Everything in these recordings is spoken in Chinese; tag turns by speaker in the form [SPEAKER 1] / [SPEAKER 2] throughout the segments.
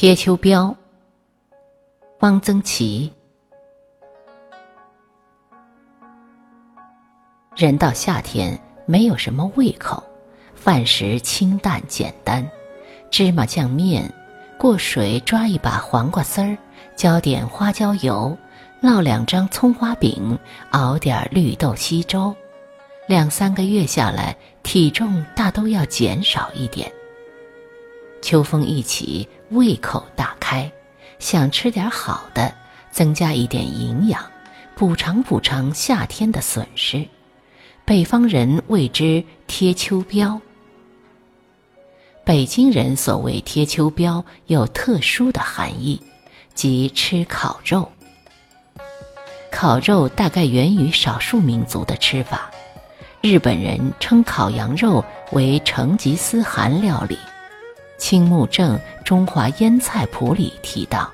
[SPEAKER 1] 贴秋膘，汪曾祺。人到夏天，没有什么胃口，饭食清淡简单，芝麻酱面，过水抓一把黄瓜丝儿，浇点花椒油，烙两张葱花饼，熬点绿豆稀粥。两三个月下来，体重大都要减少一点。秋风一起，胃口大开，想吃点好的，增加一点营养，补偿补偿夏天的损失。北方人谓之贴秋膘。北京人所谓贴秋膘有特殊的含义，即吃烤肉。烤肉大概源于少数民族的吃法。日本人称烤羊肉为成吉思汗料理，青木正《中华腌菜谱》里提到，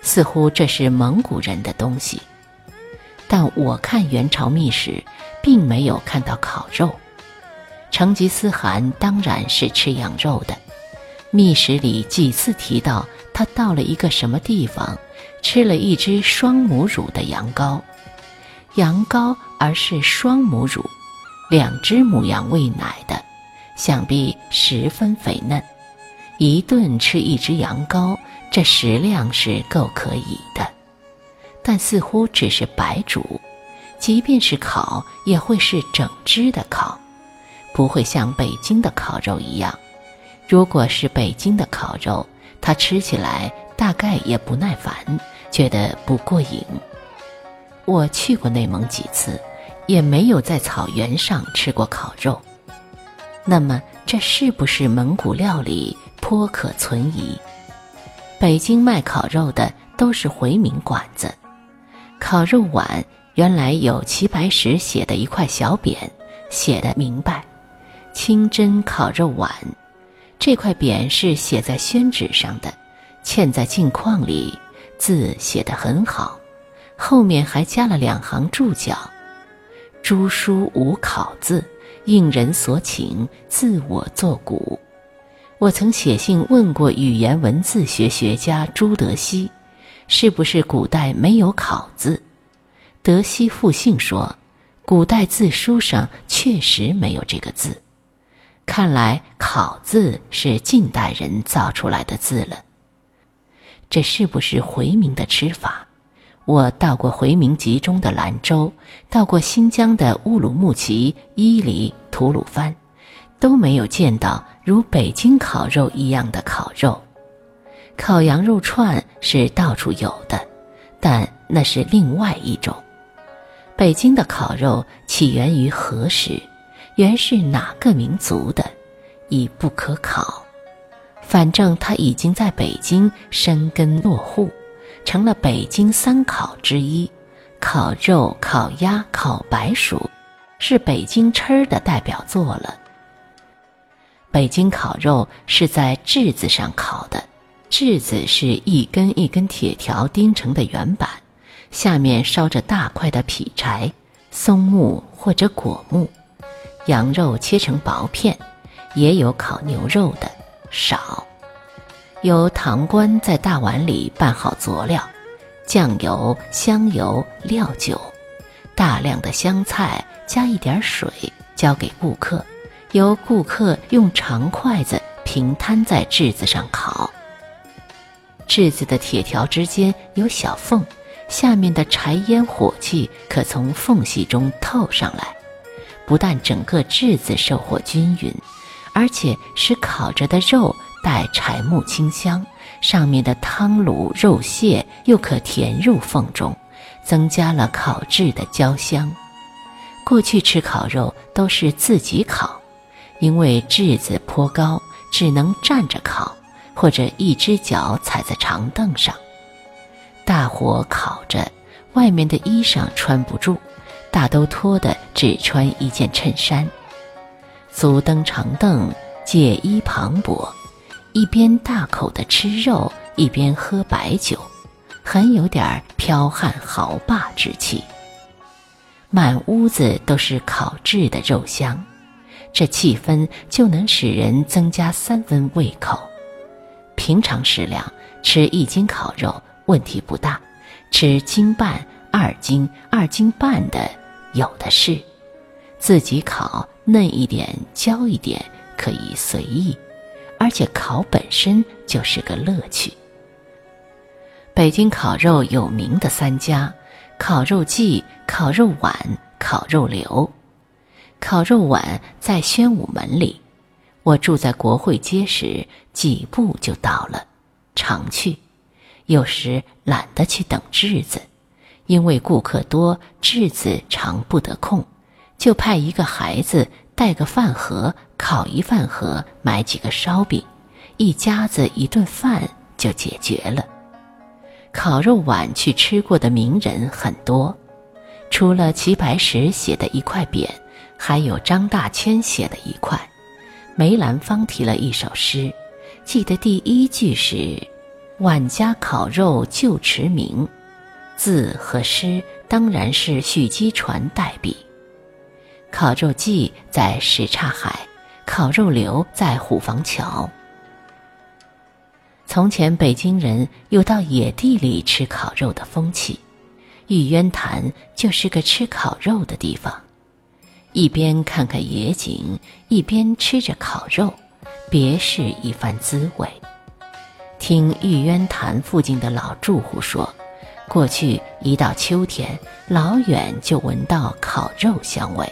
[SPEAKER 1] 似乎这是蒙古人的东西，但我看元朝秘史，并没有看到烤肉。成吉思汗当然是吃羊肉的，秘史里几次提到他到了一个什么地方，吃了一只双母乳的羊羔，羊羔而是双母乳。两只母羊喂奶的，想必十分肥嫩。一顿吃一只羊羔，这食量是够可以的。但似乎只是白煮，即便是烤，也会是整只的烤，不会像北京的烤肉一样。如果是北京的烤肉，它吃起来大概也不耐烦，觉得不过瘾。我去过内蒙几次。也没有在草原上吃过烤肉，那么这是不是蒙古料理颇可存疑？北京卖烤肉的都是回民馆子，烤肉碗原来有齐白石写的一块小匾，写的明白：“清真烤肉碗。”这块匾是写在宣纸上的，嵌在镜框里，字写得很好，后面还加了两行注脚。朱书无考字，应人所请，自我作古。我曾写信问过语言文字学学家朱德熙，是不是古代没有考字？德熙复信说，古代字书上确实没有这个字。看来考字是近代人造出来的字了。这是不是回民的吃法？我到过回民集中的兰州，到过新疆的乌鲁木齐、伊犁、吐鲁番，都没有见到如北京烤肉一样的烤肉。烤羊肉串是到处有的，但那是另外一种。北京的烤肉起源于何时？原是哪个民族的？已不可考。反正它已经在北京生根落户。成了北京三烤之一，烤肉、烤鸭、烤白薯，是北京吃儿的代表作了。北京烤肉是在炙子上烤的，炙子是一根一根铁条钉成的圆板，下面烧着大块的劈柴，松木或者果木，羊肉切成薄片，也有烤牛肉的，少。由堂倌在大碗里拌好佐料，酱油、香油、料酒，大量的香菜，加一点水，交给顾客，由顾客用长筷子平摊在炙子上烤。炙子的铁条之间有小缝，下面的柴烟火气可从缝隙中透上来，不但整个炙子受火均匀，而且使烤着的肉。带柴木清香，上面的汤卤肉蟹又可填入缝中，增加了烤制的焦香。过去吃烤肉都是自己烤，因为炙子颇高，只能站着烤，或者一只脚踩在长凳上，大火烤着，外面的衣裳穿不住，大都脱的只穿一件衬衫，足蹬长凳，借衣磅礴。一边大口的吃肉，一边喝白酒，很有点剽悍豪霸之气。满屋子都是烤制的肉香，这气氛就能使人增加三分胃口。平常食量吃一斤烤肉问题不大，吃斤半、二斤、二斤半的有的是。自己烤嫩一点、焦一点可以随意，而且烤本身就是个乐趣。北京烤肉有名的三家：烤肉季、烤肉碗、烤肉流。烤肉碗在宣武门里，我住在国会街时，几步就到了，常去。有时懒得去等质子，因为顾客多，质子常不得空，就派一个孩子带个饭盒，烤一饭盒，买几个烧饼，一家子一顿饭就解决了。烤肉碗去吃过的名人很多，除了齐白石写的一块匾。还有张大千写的一块，梅兰芳提了一首诗，记得第一句是“碗家烤肉旧驰名”，字和诗当然是许基传代笔。烤肉季在什刹海，烤肉流在虎坊桥。从前北京人有到野地里吃烤肉的风气，玉渊潭就是个吃烤肉的地方。一边看看野景，一边吃着烤肉，别是一番滋味。听玉渊潭附近的老住户说，过去一到秋天，老远就闻到烤肉香味。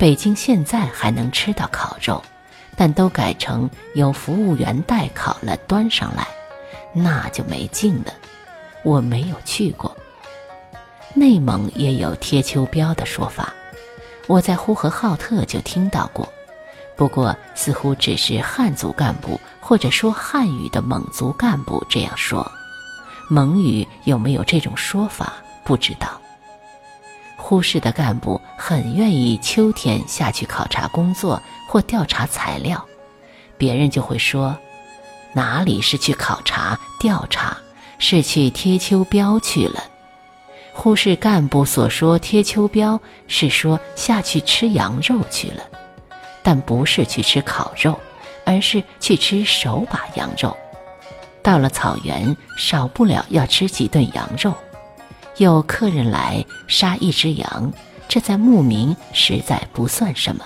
[SPEAKER 1] 北京现在还能吃到烤肉，但都改成由服务员代烤了端上来，那就没劲了。我没有去过。内蒙也有贴秋膘的说法。我在呼和浩特就听到过，不过似乎只是汉族干部或者说汉语的蒙族干部这样说，蒙语有没有这种说法不知道。呼市的干部很愿意秋天下去考察工作或调查材料，别人就会说，哪里是去考察调查，是去贴秋膘去了。忽视干部所说贴秋膘，是说下去吃羊肉去了，但不是去吃烤肉，而是去吃手把羊肉。到了草原，少不了要吃几顿羊肉。有客人来杀一只羊，这在牧民实在不算什么。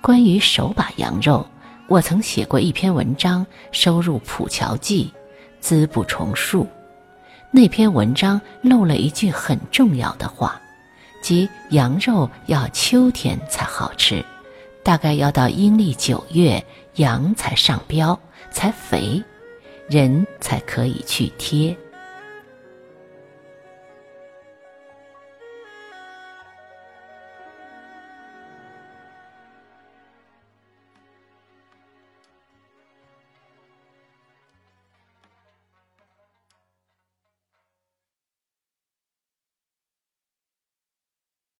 [SPEAKER 1] 关于手把羊肉，我曾写过一篇文章，收入《普桥记》，资不重述。那篇文章漏了一句很重要的话，即羊肉要秋天才好吃，大概要到阴历九月，羊才上膘，才肥，人才可以去贴。